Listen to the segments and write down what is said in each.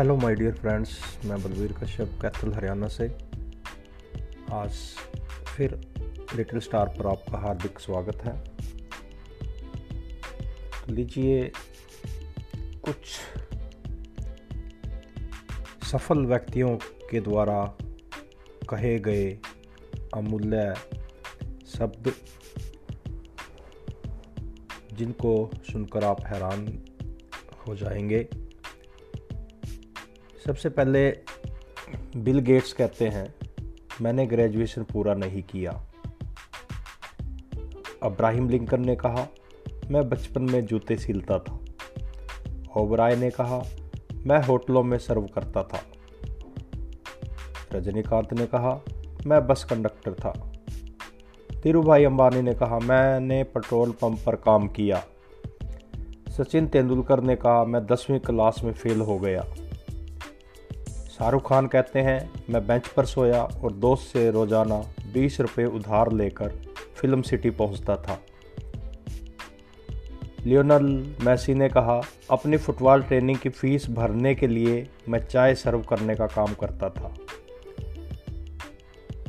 Hello my dear friends मैं बलवीर कश्यप, कैथल, हरियाणा से। आज फिर लिटिल स्टार पर आपका हार्दिक स्वागत है। तो लीजिए कुछ सफल व्यक्तियों के द्वारा कहे गए अमूल्य शब्द, जिनको सुनकर आप हैरान हो जाएँगे। सबसे पहले बिल गेट्स कहते हैं, मैंने ग्रेजुएशन पूरा नहीं किया। अब्राहिम लिंकन ने कहा, मैं बचपन में जूते सिलता था। ओबराय ने कहा, मैं होटलों में सर्व करता था। रजनीकांत ने कहा, मैं बस कंडक्टर था। धीरू भाई अंबानी ने कहा, मैंने पेट्रोल पंप पर काम किया। सचिन तेंदुलकर ने कहा, मैं दसवीं क्लास में फेल हो गया। शाहरुख खान कहते हैं, मैं बेंच पर सोया और दोस्त से रोज़ाना बीस रुपये उधार लेकर फ़िल्म सिटी पहुँचता था। लियोनल मैसी ने कहा, अपनी फुटबॉल ट्रेनिंग की फ़ीस भरने के लिए मैं चाय सर्व करने का काम करता था।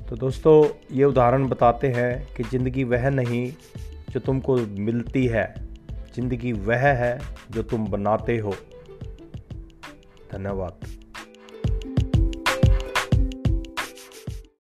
तो दोस्तों, ये उदाहरण बताते हैं कि ज़िंदगी वह नहीं जो तुमको मिलती है। ज़िंदगी वह है जो तुम बनाते हो। धन्यवाद।